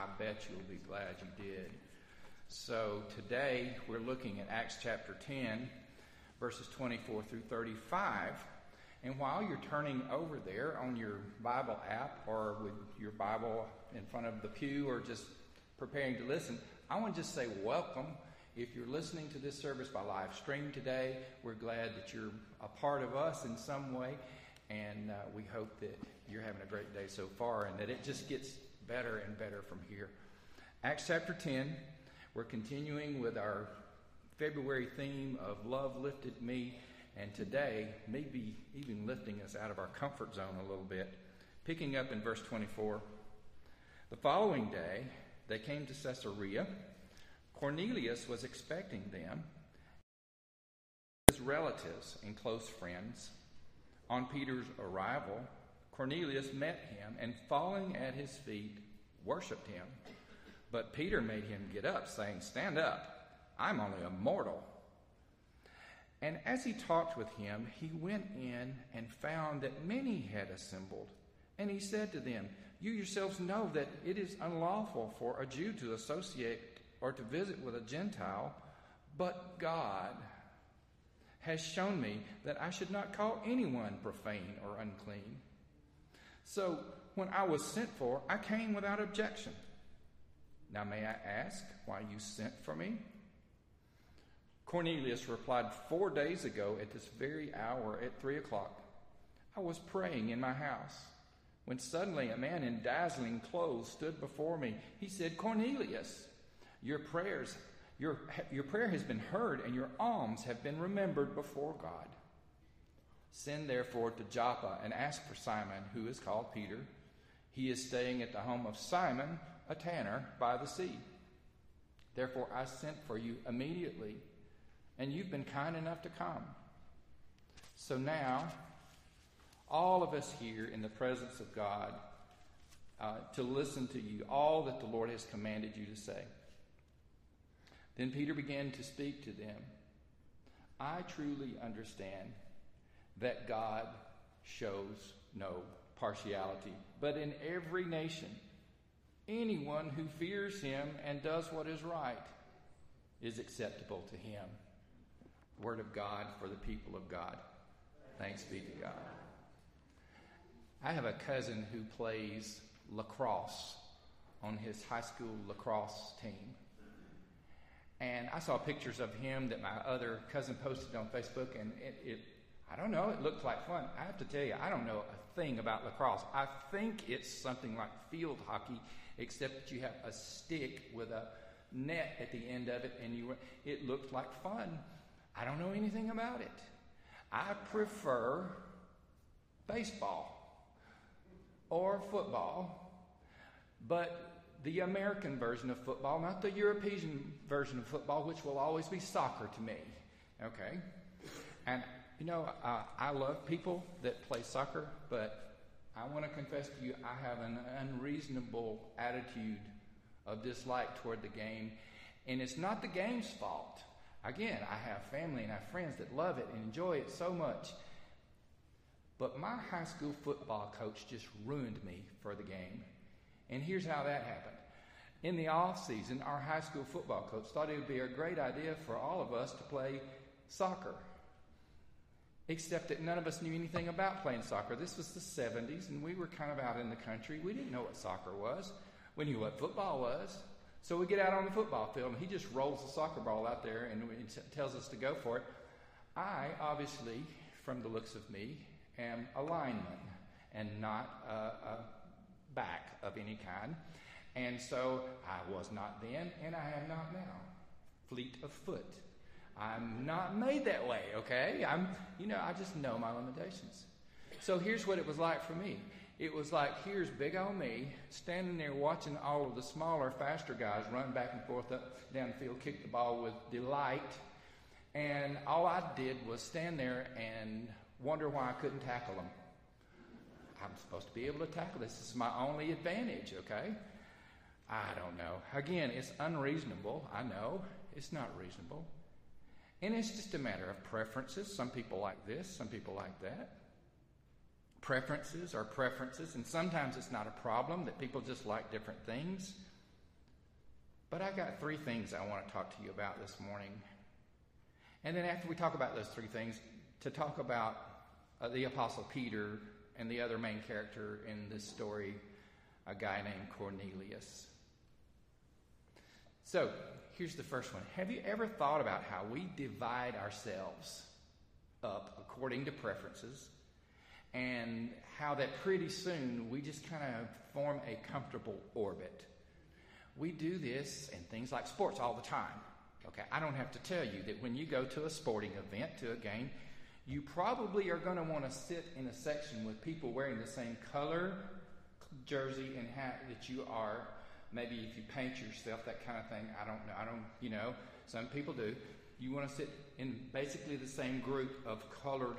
I bet you'll be glad you did. So today we're looking at Acts chapter 10, verses 24 through 35. And while you're turning over there on your Bible app or with your Bible in front of the pew or just preparing to listen, I want to just say welcome. If you're listening to this service by live stream today, we're glad that you're a part of us in some way. And uh, we hope that you're having a great day so far and that it just gets better and better from here. Acts chapter 10, we're continuing with our February theme of Love Lifted Me, and today, maybe even lifting us out of our comfort zone a little bit. Picking up in verse 24. The following day, they came to Caesarea. Cornelius was expecting them, his relatives and close friends. On Peter's arrival, Cornelius met him and, falling at his feet, worshiped him. But Peter made him get up, saying, Stand up, I'm only a mortal. And as he talked with him, he went in and found that many had assembled. And he said to them, You yourselves know that it is unlawful for a Jew to associate or to visit with a Gentile, but God has shown me that I should not call anyone profane or unclean. So when I was sent for, I came without objection. Now, may I ask why you sent for me? Cornelius replied, Four days ago, at this very hour, at three o'clock, I was praying in my house when suddenly a man in dazzling clothes stood before me. He said, Cornelius, your prayers, your, your prayer has been heard, and your alms have been remembered before God. Send therefore to Joppa and ask for Simon, who is called Peter. He is staying at the home of Simon, a tanner by the sea. Therefore I sent for you immediately, and you've been kind enough to come. So now, all of us here in the presence of God uh, to listen to you, all that the Lord has commanded you to say. Then Peter began to speak to them. I truly understand that God shows no partiality, but in every nation, anyone who fears him and does what is right is acceptable to him. Word of God for the people of God. Thanks be to God. I have a cousin who plays lacrosse on his high school lacrosse team. And I saw pictures of him that my other cousin posted on Facebook, and it, it I don't know. It looked like fun. I have to tell you, I don't know a thing about lacrosse. I think it's something like field hockey, except that you have a stick with a net at the end of it, and you. It looked like fun. I don't know anything about it. I prefer baseball or football, but the American version of football, not the European version of football, which will always be soccer to me. Okay? And you know, uh, I love people that play soccer, but I want to confess to you, I have an unreasonable attitude of dislike toward the game, and it's not the game's fault. Again, I have family and I have friends that love it and enjoy it so much. But my high school football coach just ruined me for the game. And here's how that happened. In the off season, our high school football coach thought it would be a great idea for all of us to play soccer except that none of us knew anything about playing soccer. This was the 70s, and we were kind of out in the country. We didn't know what soccer was. We knew what football was. So we get out on the football field, and he just rolls the soccer ball out there and tells us to go for it. I, obviously, from the looks of me, am a lineman and not a, a back of any kind. And so I was not then, and I am not now. Fleet of foot. I'm not made that way, okay? I'm, you know, I just know my limitations. So here's what it was like for me. It was like here's big old me standing there watching all of the smaller, faster guys run back and forth up down the field, kick the ball with delight, and all I did was stand there and wonder why I couldn't tackle them. I'm supposed to be able to tackle this. This is my only advantage, okay? I don't know. Again, it's unreasonable. I know it's not reasonable. And it's just a matter of preferences. Some people like this, some people like that. Preferences are preferences, and sometimes it's not a problem that people just like different things. But I've got three things I want to talk to you about this morning. And then after we talk about those three things, to talk about uh, the Apostle Peter and the other main character in this story, a guy named Cornelius. So, here's the first one. Have you ever thought about how we divide ourselves up according to preferences and how that pretty soon we just kind of form a comfortable orbit? We do this in things like sports all the time. Okay, I don't have to tell you that when you go to a sporting event, to a game, you probably are going to want to sit in a section with people wearing the same color jersey and hat that you are. Maybe if you paint yourself, that kind of thing. I don't know. I don't, you know, some people do. You want to sit in basically the same group of colored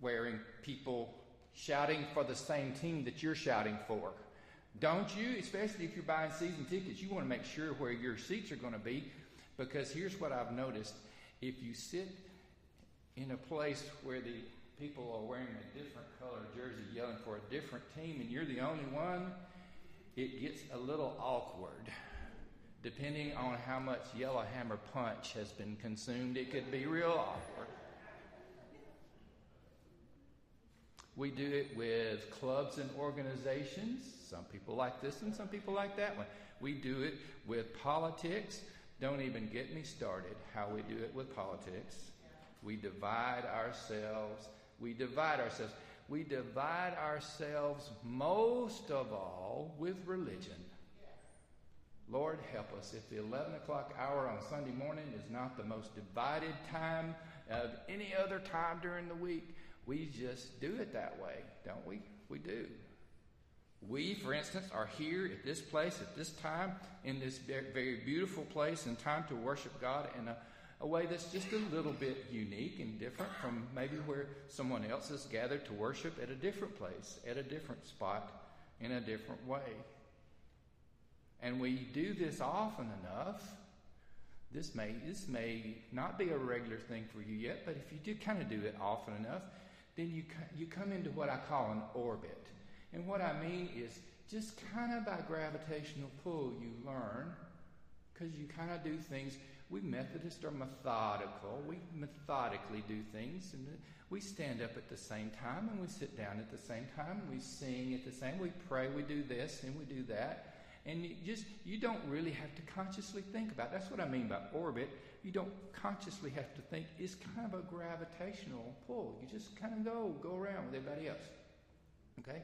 wearing people shouting for the same team that you're shouting for. Don't you? Especially if you're buying season tickets, you want to make sure where your seats are going to be because here's what I've noticed. If you sit in a place where the people are wearing a different color jersey yelling for a different team and you're the only one, it gets a little awkward. Depending on how much Yellowhammer punch has been consumed, it could be real awkward. We do it with clubs and organizations. Some people like this one, some people like that one. We do it with politics. Don't even get me started how we do it with politics. We divide ourselves. We divide ourselves. We divide ourselves most of all with religion. Lord, help us. If the 11 o'clock hour on Sunday morning is not the most divided time of any other time during the week, we just do it that way, don't we? We do. We, for instance, are here at this place at this time, in this very beautiful place, and time to worship God in a a way that's just a little bit unique and different from maybe where someone else is gathered to worship at a different place, at a different spot, in a different way. And we do this often enough. This may this may not be a regular thing for you yet, but if you do kind of do it often enough, then you you come into what I call an orbit. And what I mean is just kind of by gravitational pull, you learn because you kind of do things we Methodists are methodical. We methodically do things, and we stand up at the same time, and we sit down at the same time, and we sing at the same. We pray. We do this and we do that, and you just you don't really have to consciously think about. It. That's what I mean by orbit. You don't consciously have to think. It's kind of a gravitational pull. You just kind of go go around with everybody else. Okay.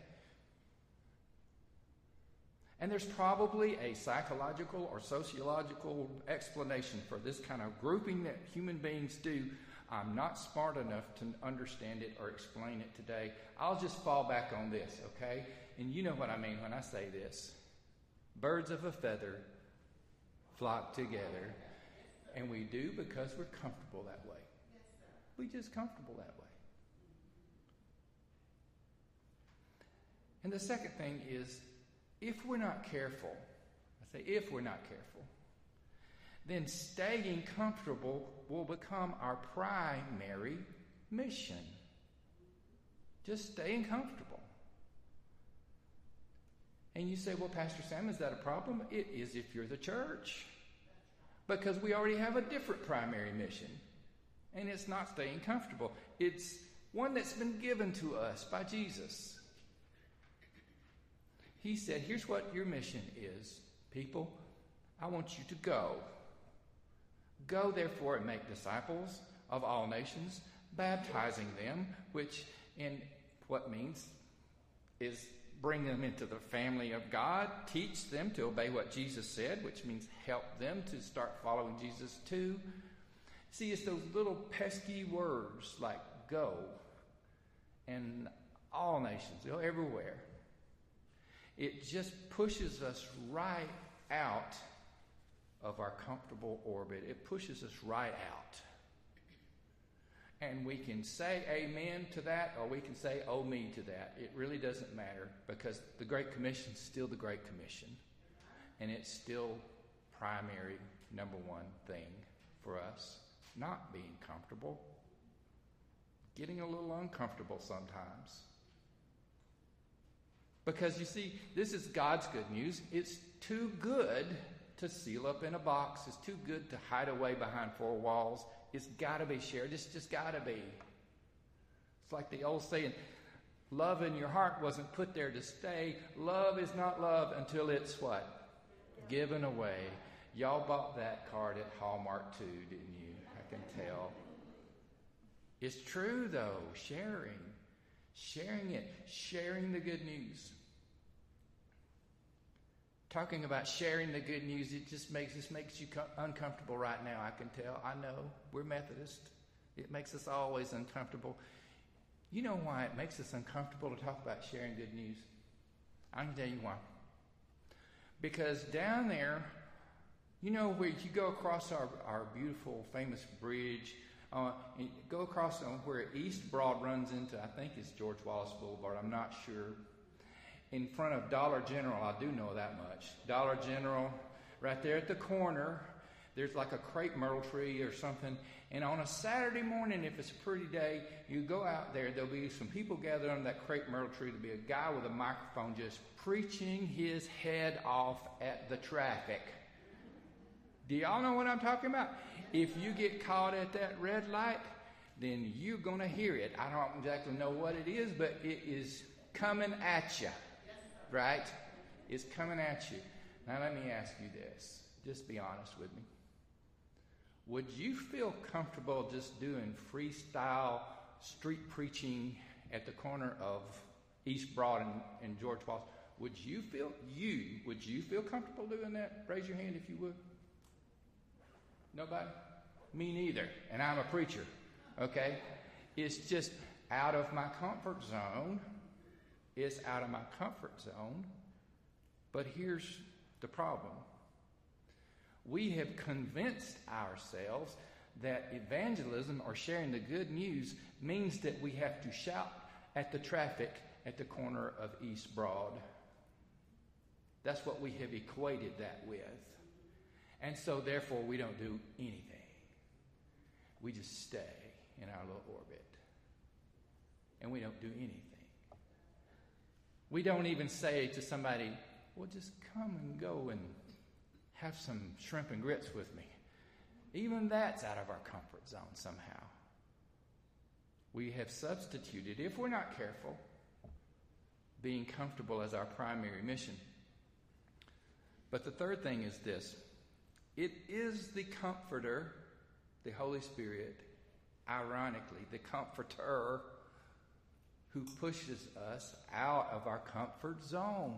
And there's probably a psychological or sociological explanation for this kind of grouping that human beings do. I'm not smart enough to understand it or explain it today. I'll just fall back on this, okay? And you know what I mean when I say this. Birds of a feather flock together. And we do because we're comfortable that way. We're just comfortable that way. And the second thing is if we're not careful, I say if we're not careful, then staying comfortable will become our primary mission. Just staying comfortable. And you say, well, Pastor Sam, is that a problem? It is if you're the church. Because we already have a different primary mission. And it's not staying comfortable, it's one that's been given to us by Jesus. He said, Here's what your mission is, people. I want you to go. Go, therefore, and make disciples of all nations, baptizing them, which in what means is bring them into the family of God, teach them to obey what Jesus said, which means help them to start following Jesus too. See, it's those little pesky words like go and all nations, go everywhere it just pushes us right out of our comfortable orbit. It pushes us right out. And we can say amen to that or we can say oh me to that. It really doesn't matter because the Great Commission is still the Great Commission. And it's still primary number one thing for us. Not being comfortable, getting a little uncomfortable sometimes. Because you see, this is God's good news. It's too good to seal up in a box. It's too good to hide away behind four walls. It's got to be shared. It's just got to be. It's like the old saying love in your heart wasn't put there to stay. Love is not love until it's what? Given away. Y'all bought that card at Hallmark too, didn't you? I can tell. It's true though, sharing. Sharing it, sharing the good news. Talking about sharing the good news, it just makes this makes you uncomfortable right now. I can tell. I know we're Methodist. It makes us always uncomfortable. You know why it makes us uncomfortable to talk about sharing good news? I can tell you why. Because down there, you know, where you go across our, our beautiful, famous bridge, uh, go across on where East Broad runs into, I think it's George Wallace Boulevard, I'm not sure. In front of Dollar General, I do know that much. Dollar General, right there at the corner, there's like a crepe myrtle tree or something. And on a Saturday morning, if it's a pretty day, you go out there, there'll be some people gathered under that crepe myrtle tree. There'll be a guy with a microphone just preaching his head off at the traffic. Do y'all know what I'm talking about? If you get caught at that red light, then you're going to hear it. I don't exactly know what it is, but it is coming at you. Right? It's coming at you. Now, let me ask you this. Just be honest with me. Would you feel comfortable just doing freestyle street preaching at the corner of East Broad and, and George Wallace? Would you feel you would you feel comfortable doing that? Raise your hand if you would. Nobody? Me neither. And I'm a preacher. Okay? It's just out of my comfort zone. It's out of my comfort zone. But here's the problem we have convinced ourselves that evangelism or sharing the good news means that we have to shout at the traffic at the corner of East Broad. That's what we have equated that with. And so, therefore, we don't do anything. We just stay in our little orbit. And we don't do anything. We don't even say to somebody, well, just come and go and have some shrimp and grits with me. Even that's out of our comfort zone somehow. We have substituted, if we're not careful, being comfortable as our primary mission. But the third thing is this it is the comforter, the Holy Spirit, ironically, the comforter who pushes us out of our comfort zone.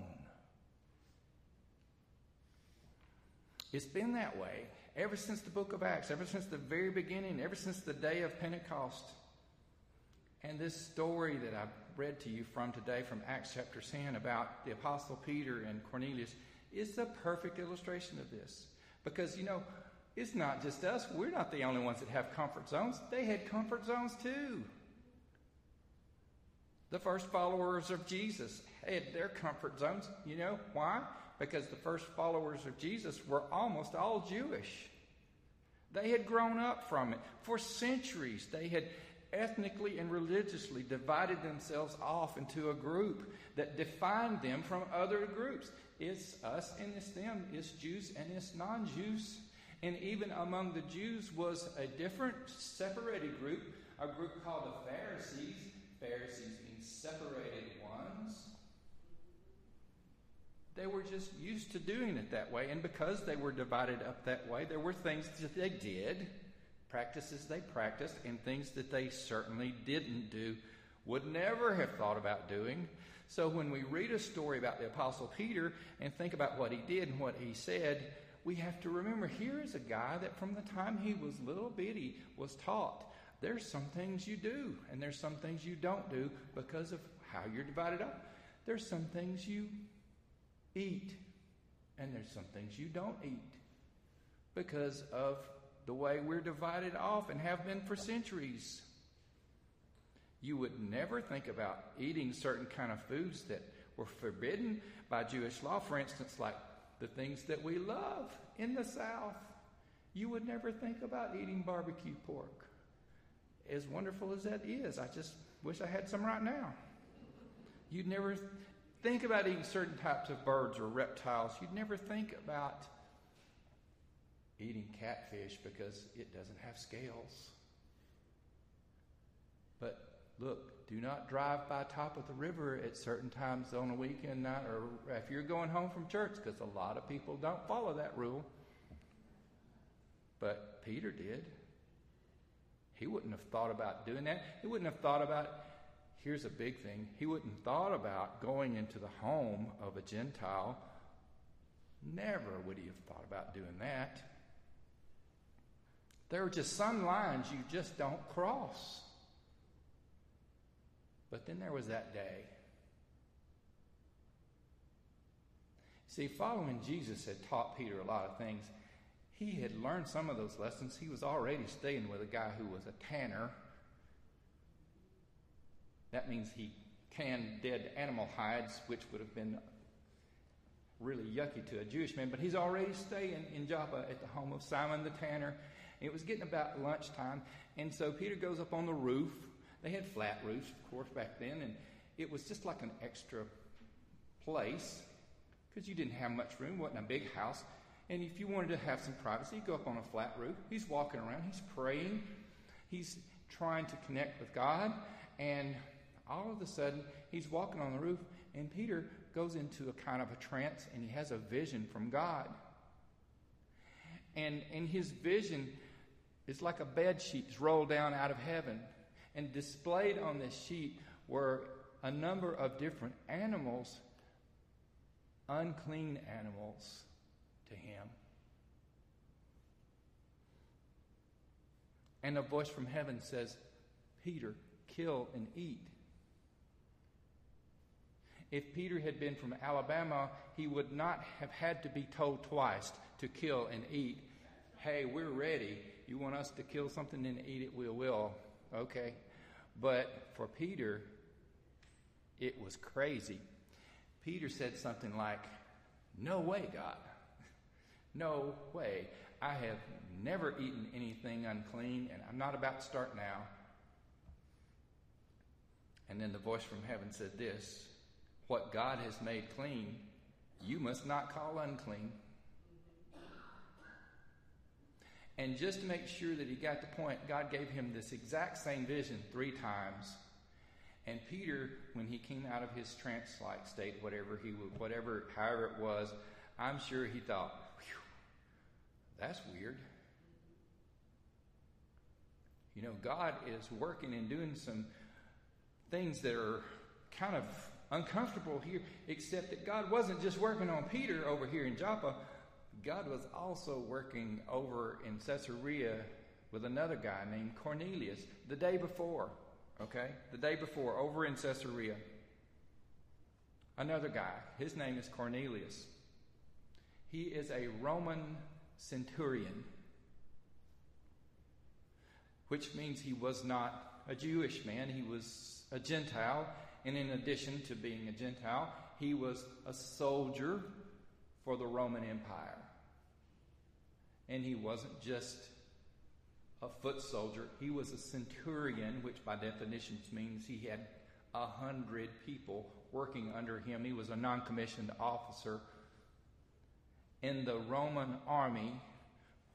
It's been that way ever since the book of Acts, ever since the very beginning, ever since the day of Pentecost. And this story that I read to you from today from Acts chapter 10 about the Apostle Peter and Cornelius is a perfect illustration of this. Because, you know, it's not just us. We're not the only ones that have comfort zones. They had comfort zones too. The first followers of Jesus had their comfort zones. You know why? Because the first followers of Jesus were almost all Jewish. They had grown up from it. For centuries, they had ethnically and religiously divided themselves off into a group that defined them from other groups. It's us and it's them. It's Jews and it's non Jews. And even among the Jews was a different separated group, a group called the Pharisees. Pharisees being separated ones. They were just used to doing it that way. And because they were divided up that way, there were things that they did, practices they practiced, and things that they certainly didn't do, would never have thought about doing. So when we read a story about the Apostle Peter and think about what he did and what he said, we have to remember here is a guy that from the time he was little bitty was taught there's some things you do and there's some things you don't do because of how you're divided up. There's some things you eat and there's some things you don't eat because of the way we're divided off and have been for centuries. You would never think about eating certain kind of foods that were forbidden by Jewish law, for instance, like the things that we love in the South. You would never think about eating barbecue pork. As wonderful as that is, I just wish I had some right now. You'd never think about eating certain types of birds or reptiles. You'd never think about eating catfish because it doesn't have scales. But look, do not drive by top of the river at certain times on a weekend night or if you're going home from church because a lot of people don't follow that rule. But Peter did. He wouldn't have thought about doing that. He wouldn't have thought about, here's a big thing, he wouldn't have thought about going into the home of a Gentile. Never would he have thought about doing that. There are just some lines you just don't cross. But then there was that day. See, following Jesus had taught Peter a lot of things. He had learned some of those lessons. He was already staying with a guy who was a tanner. That means he canned dead animal hides, which would have been really yucky to a Jewish man. But he's already staying in Joppa at the home of Simon the tanner. It was getting about lunchtime, and so Peter goes up on the roof. They had flat roofs, of course, back then, and it was just like an extra place because you didn't have much room. Wasn't a big house. And if you wanted to have some privacy, you go up on a flat roof. He's walking around, he's praying, he's trying to connect with God, and all of a sudden, he's walking on the roof, and Peter goes into a kind of a trance, and he has a vision from God. And, and his vision is like a bed sheet rolled down out of heaven. And displayed on this sheet were a number of different animals, unclean animals to him. And a voice from heaven says, Peter, kill and eat. If Peter had been from Alabama, he would not have had to be told twice to kill and eat. Hey, we're ready. You want us to kill something and eat it? We will. Okay. But for Peter, it was crazy. Peter said something like, No way, God. No way. I have never eaten anything unclean, and I'm not about to start now. And then the voice from heaven said this What God has made clean, you must not call unclean. And just to make sure that he got the point, God gave him this exact same vision three times. And Peter, when he came out of his trance-like state, whatever he would, whatever, however it was, I'm sure he thought, that's weird. You know, God is working and doing some things that are kind of uncomfortable here, except that God wasn't just working on Peter over here in Joppa. God was also working over in Caesarea with another guy named Cornelius the day before. Okay? The day before, over in Caesarea. Another guy. His name is Cornelius. He is a Roman centurion, which means he was not a Jewish man, he was a Gentile. And in addition to being a Gentile, he was a soldier for the Roman Empire. And he wasn't just a foot soldier, he was a centurion, which by definition means he had a hundred people working under him. He was a non commissioned officer in the Roman army,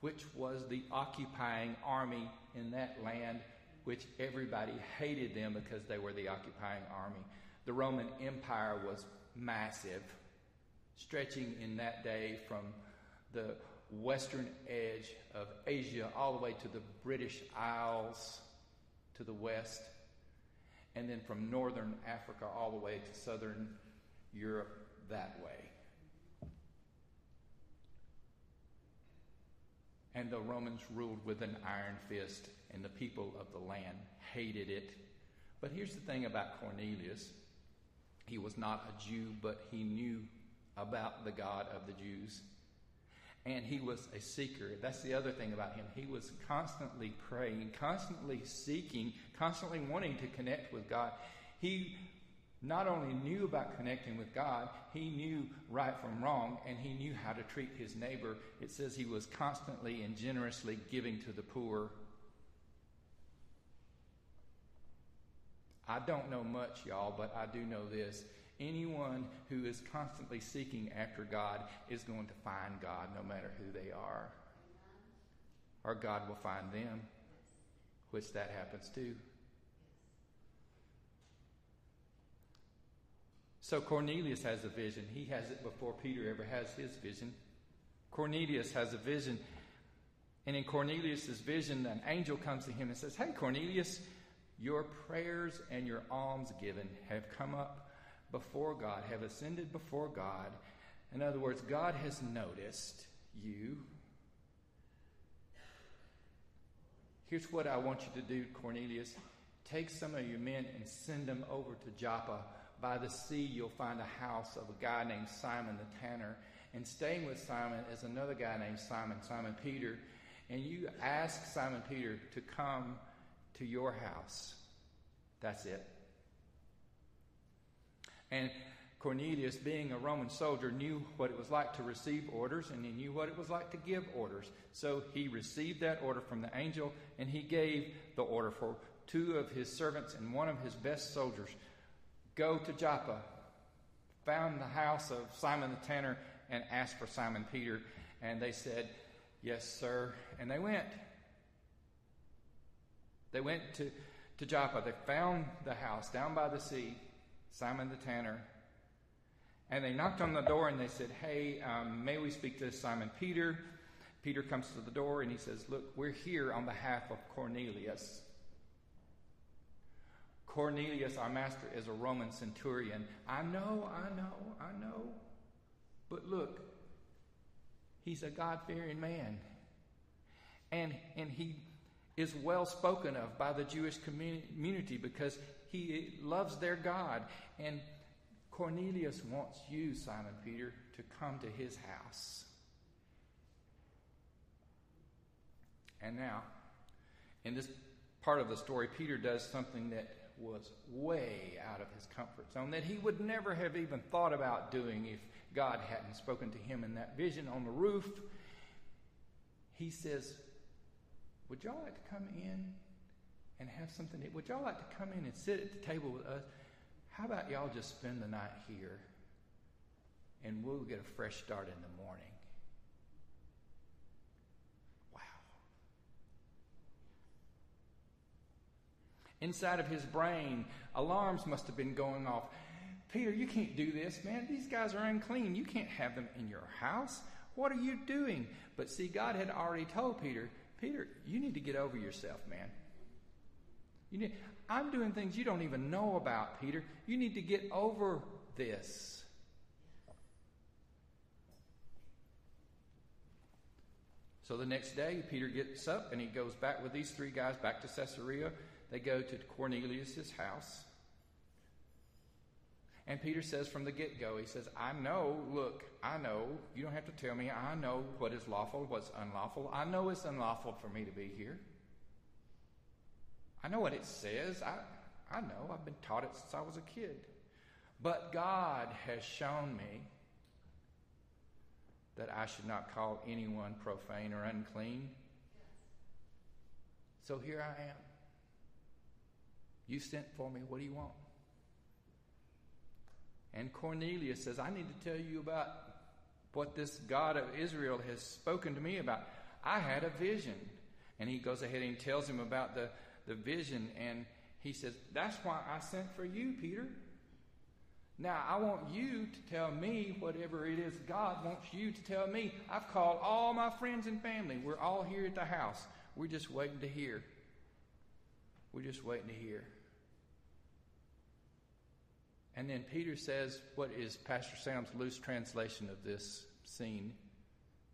which was the occupying army in that land, which everybody hated them because they were the occupying army. The Roman Empire was massive, stretching in that day from the western edge of Asia all the way to the British Isles to the west, and then from northern Africa all the way to southern Europe that way. And the Romans ruled with an iron fist, and the people of the land hated it. But here's the thing about Cornelius he was not a Jew, but he knew about the God of the Jews. And he was a seeker. That's the other thing about him. He was constantly praying, constantly seeking, constantly wanting to connect with God. He not only knew about connecting with God, he knew right from wrong and he knew how to treat his neighbor. It says he was constantly and generously giving to the poor. I don't know much, y'all, but I do know this. Anyone who is constantly seeking after God is going to find God no matter who they are. or God will find them, which that happens too. So Cornelius has a vision. He has it before Peter ever has his vision. Cornelius has a vision. And in Cornelius' vision, an angel comes to him and says, Hey, Cornelius, your prayers and your alms given have come up before God, have ascended before God. In other words, God has noticed you. Here's what I want you to do, Cornelius. Take some of your men and send them over to Joppa. By the sea, you'll find a house of a guy named Simon the tanner. And staying with Simon is another guy named Simon, Simon Peter. And you ask Simon Peter to come to your house. That's it. And Cornelius, being a Roman soldier, knew what it was like to receive orders and he knew what it was like to give orders. So he received that order from the angel and he gave the order for two of his servants and one of his best soldiers go to Joppa, found the house of Simon the tanner, and asked for Simon Peter. And they said, Yes, sir. And they went. They went to, to Joppa. They found the house down by the sea, Simon the tanner. And they knocked on the door and they said, Hey, um, may we speak to Simon Peter? Peter comes to the door and he says, Look, we're here on behalf of Cornelius. Cornelius, our master, is a Roman centurion. I know, I know, I know. But look, he's a God fearing man. And, and he is well spoken of by the Jewish community because he loves their God. And Cornelius wants you, Simon Peter, to come to his house. And now, in this part of the story, Peter does something that was way out of his comfort zone that he would never have even thought about doing if God hadn't spoken to him in that vision on the roof. He says, Would y'all like to come in and have something? Eat. Would y'all like to come in and sit at the table with us? How about y'all just spend the night here and we'll get a fresh start in the morning? Wow. Inside of his brain, alarms must have been going off. Peter, you can't do this, man. These guys are unclean. You can't have them in your house. What are you doing? But see, God had already told Peter, Peter, you need to get over yourself, man. Need, I'm doing things you don't even know about, Peter. You need to get over this. So the next day, Peter gets up and he goes back with these three guys back to Caesarea. They go to Cornelius' house. And Peter says from the get go, he says, I know, look, I know, you don't have to tell me, I know what is lawful, what's unlawful. I know it's unlawful for me to be here. I know what it says. I, I know, I've been taught it since I was a kid. But God has shown me that I should not call anyone profane or unclean. So here I am. You sent for me. What do you want? And Cornelius says, I need to tell you about what this God of Israel has spoken to me about. I had a vision. And he goes ahead and tells him about the, the vision. And he says, That's why I sent for you, Peter. Now, I want you to tell me whatever it is God wants you to tell me. I've called all my friends and family. We're all here at the house. We're just waiting to hear. We're just waiting to hear. And then Peter says, what is Pastor Sam's loose translation of this scene?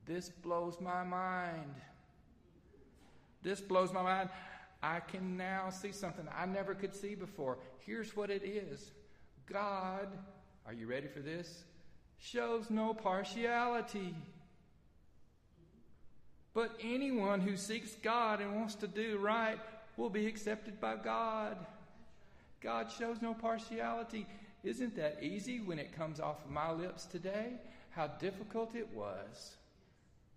This blows my mind. This blows my mind. I can now see something I never could see before. Here's what it is God, are you ready for this? Shows no partiality. But anyone who seeks God and wants to do right will be accepted by God. God shows no partiality. Isn't that easy when it comes off my lips today? How difficult it was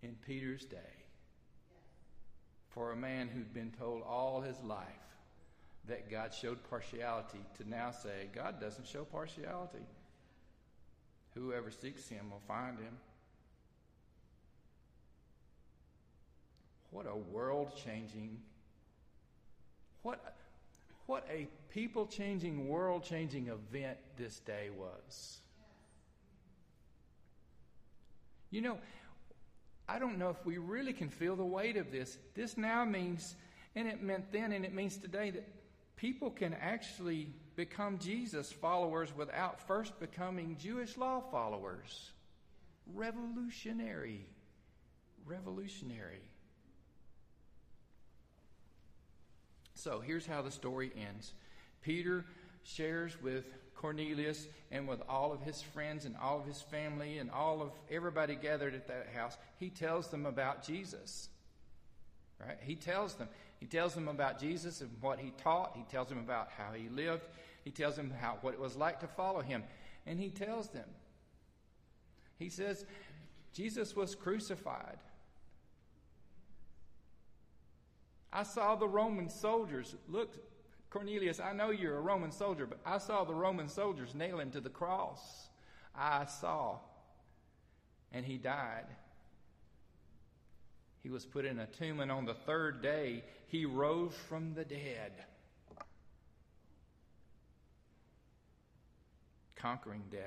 in Peter's day for a man who'd been told all his life that God showed partiality to now say, God doesn't show partiality. Whoever seeks him will find him. What a world changing, what, what a people changing, world changing event this day was. You know, I don't know if we really can feel the weight of this. This now means, and it meant then, and it means today, that people can actually become Jesus followers without first becoming Jewish law followers. Revolutionary. Revolutionary. So here's how the story ends Peter shares with Cornelius and with all of his friends and all of his family and all of everybody gathered at that house. He tells them about Jesus. Right? He tells them. He tells them about Jesus and what he taught. He tells them about how he lived. He tells them how what it was like to follow him. And he tells them. He says, Jesus was crucified. I saw the Roman soldiers. Look, Cornelius, I know you're a Roman soldier, but I saw the Roman soldiers nail him to the cross. I saw. And he died. He was put in a tomb, and on the third day, he rose from the dead, conquering death.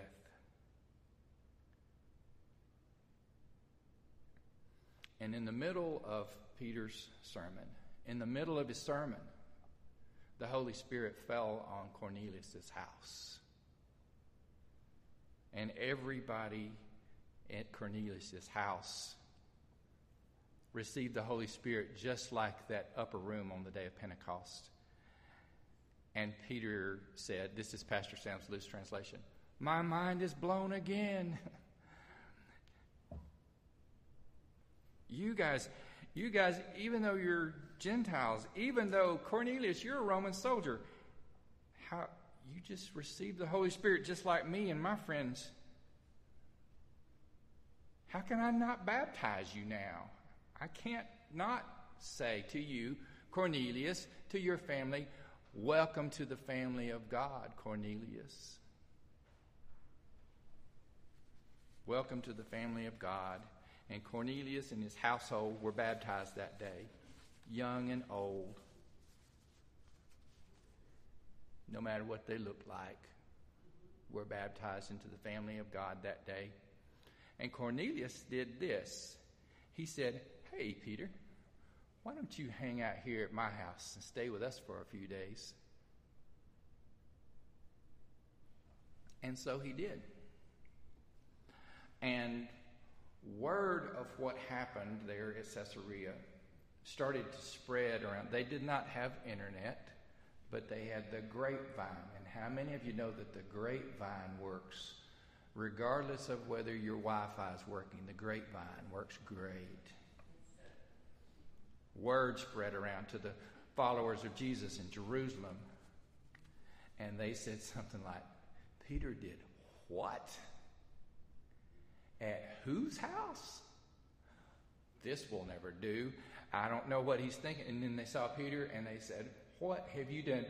And in the middle of Peter's sermon, in the middle of his sermon, the Holy Spirit fell on Cornelius' house. And everybody at Cornelius' house received the Holy Spirit just like that upper room on the day of Pentecost. And Peter said, This is Pastor Sam's loose translation. My mind is blown again. you guys, you guys, even though you're Gentiles, even though Cornelius, you're a Roman soldier, how you just received the Holy Spirit just like me and my friends. How can I not baptize you now? I can't not say to you, Cornelius, to your family, welcome to the family of God, Cornelius. Welcome to the family of God. And Cornelius and his household were baptized that day, young and old, no matter what they looked like, were baptized into the family of God that day. And Cornelius did this. He said, Hey, Peter, why don't you hang out here at my house and stay with us for a few days? And so he did. And word of what happened there at Caesarea started to spread around. They did not have internet, but they had the grapevine. And how many of you know that the grapevine works? Regardless of whether your Wi Fi is working, the grapevine works great. Word spread around to the followers of Jesus in Jerusalem. And they said something like, Peter did what? At whose house? This will never do. I don't know what he's thinking. And then they saw Peter and they said, What have you done?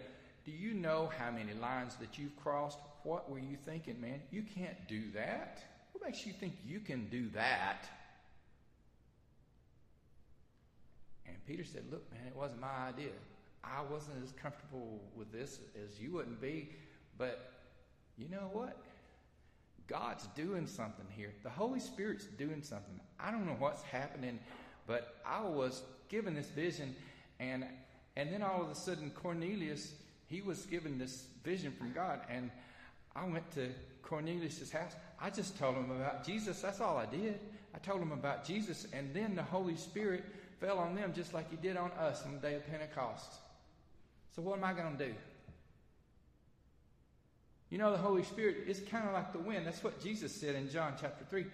Do you know how many lines that you've crossed? What were you thinking, man? You can't do that. What makes you think you can do that? And Peter said, Look, man, it wasn't my idea. I wasn't as comfortable with this as you wouldn't be. But you know what? God's doing something here. The Holy Spirit's doing something. I don't know what's happening, but I was given this vision, and and then all of a sudden Cornelius, he was given this vision from God, and I went to Cornelius's house. I just told him about Jesus. That's all I did. I told him about Jesus, and then the Holy Spirit fell on them just like He did on us on the day of Pentecost. So what am I going to do? You know, the Holy Spirit is kind of like the wind. That's what Jesus said in John chapter 3.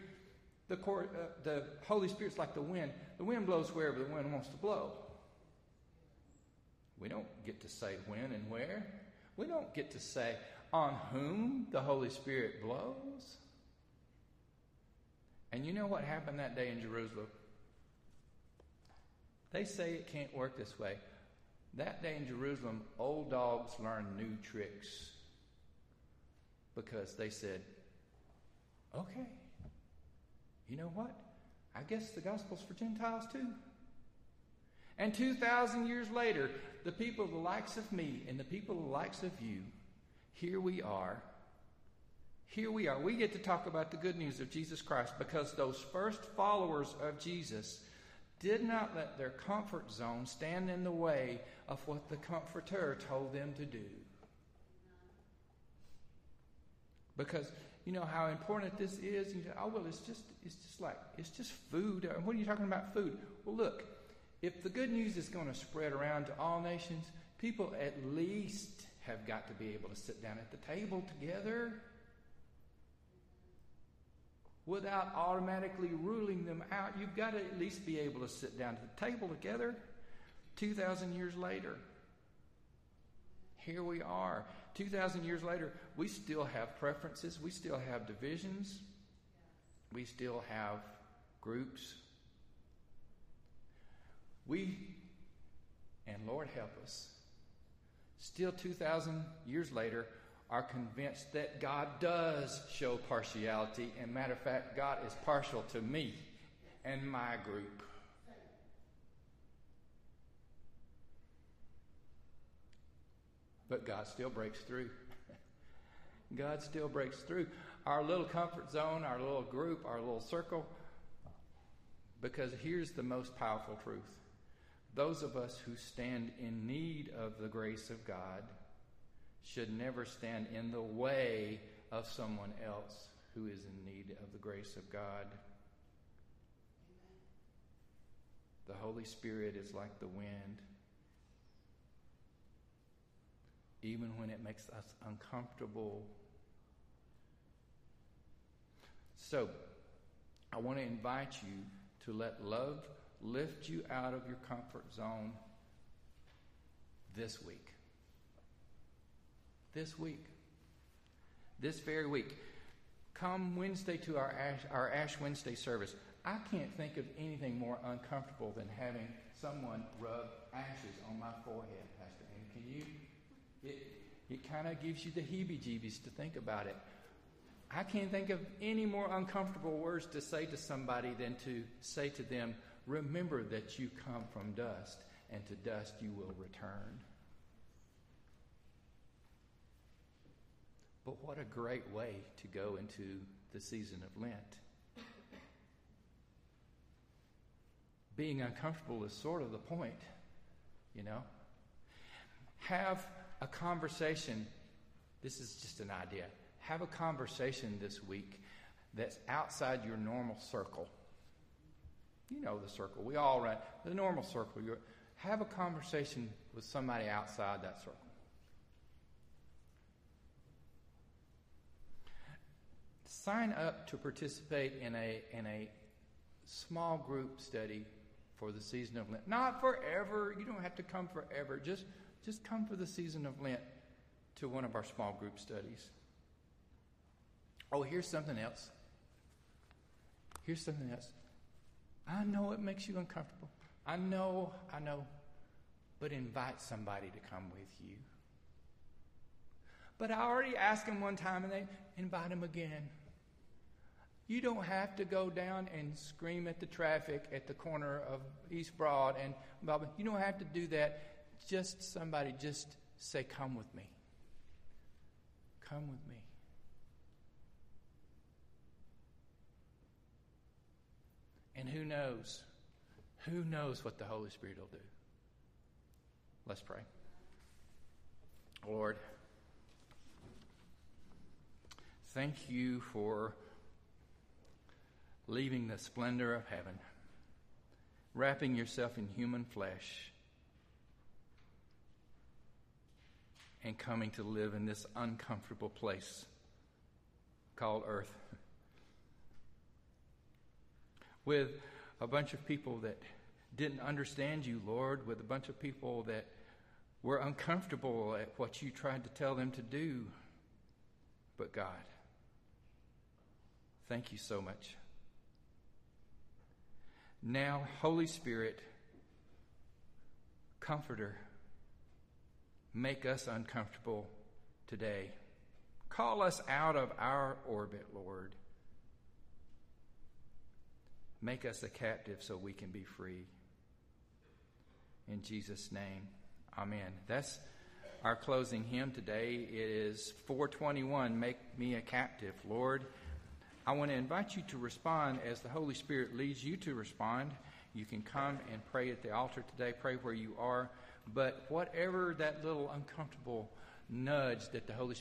The, uh, the Holy Spirit's like the wind. The wind blows wherever the wind wants to blow. We don't get to say when and where. We don't get to say on whom the Holy Spirit blows. And you know what happened that day in Jerusalem? They say it can't work this way. That day in Jerusalem, old dogs learned new tricks because they said, okay, you know what? I guess the gospel's for Gentiles too. And 2,000 years later, the people the likes of me and the people the likes of you, here we are. Here we are. We get to talk about the good news of Jesus Christ because those first followers of Jesus did not let their comfort zone stand in the way of what the Comforter told them to do. Because you know how important this is. You say, oh well, it's just it's just like it's just food. What are you talking about food? Well, look, if the good news is going to spread around to all nations, people at least have got to be able to sit down at the table together without automatically ruling them out. You've got to at least be able to sit down at the table together 2,000 years later. Here we are. 2,000 years later, we still have preferences, we still have divisions, we still have groups. We, and Lord help us, still 2,000 years later, are convinced that God does show partiality. And matter of fact, God is partial to me and my group. But God still breaks through. God still breaks through. Our little comfort zone, our little group, our little circle. Because here's the most powerful truth those of us who stand in need of the grace of God should never stand in the way of someone else who is in need of the grace of God. The Holy Spirit is like the wind even when it makes us uncomfortable. So, I want to invite you to let love lift you out of your comfort zone this week. This week. This very week. Come Wednesday to our Ash, our Ash Wednesday service. I can't think of anything more uncomfortable than having someone rub ashes on my forehead, Pastor. And can you it, it kind of gives you the heebie jeebies to think about it. I can't think of any more uncomfortable words to say to somebody than to say to them, Remember that you come from dust, and to dust you will return. But what a great way to go into the season of Lent. Being uncomfortable is sort of the point, you know. Have a conversation. This is just an idea. Have a conversation this week that's outside your normal circle. You know the circle. We all run the normal circle. You're, have a conversation with somebody outside that circle. Sign up to participate in a in a small group study for the season of Lent. Not forever. You don't have to come forever. Just just come for the season of Lent to one of our small group studies. Oh, here's something else. Here's something else. I know it makes you uncomfortable. I know, I know. But invite somebody to come with you. But I already asked them one time and they invite them again. You don't have to go down and scream at the traffic at the corner of East Broad and you don't have to do that just somebody just say, Come with me. Come with me. And who knows? Who knows what the Holy Spirit will do? Let's pray. Lord, thank you for leaving the splendor of heaven, wrapping yourself in human flesh and coming to live in this uncomfortable place called earth. With a bunch of people that didn't understand you, Lord, with a bunch of people that were uncomfortable at what you tried to tell them to do. But God, thank you so much. Now, Holy Spirit, Comforter, make us uncomfortable today. Call us out of our orbit, Lord. Make us a captive so we can be free. In Jesus' name, amen. That's our closing hymn today. It is 421 Make Me a Captive. Lord, I want to invite you to respond as the Holy Spirit leads you to respond. You can come and pray at the altar today, pray where you are. But whatever that little uncomfortable nudge that the Holy Spirit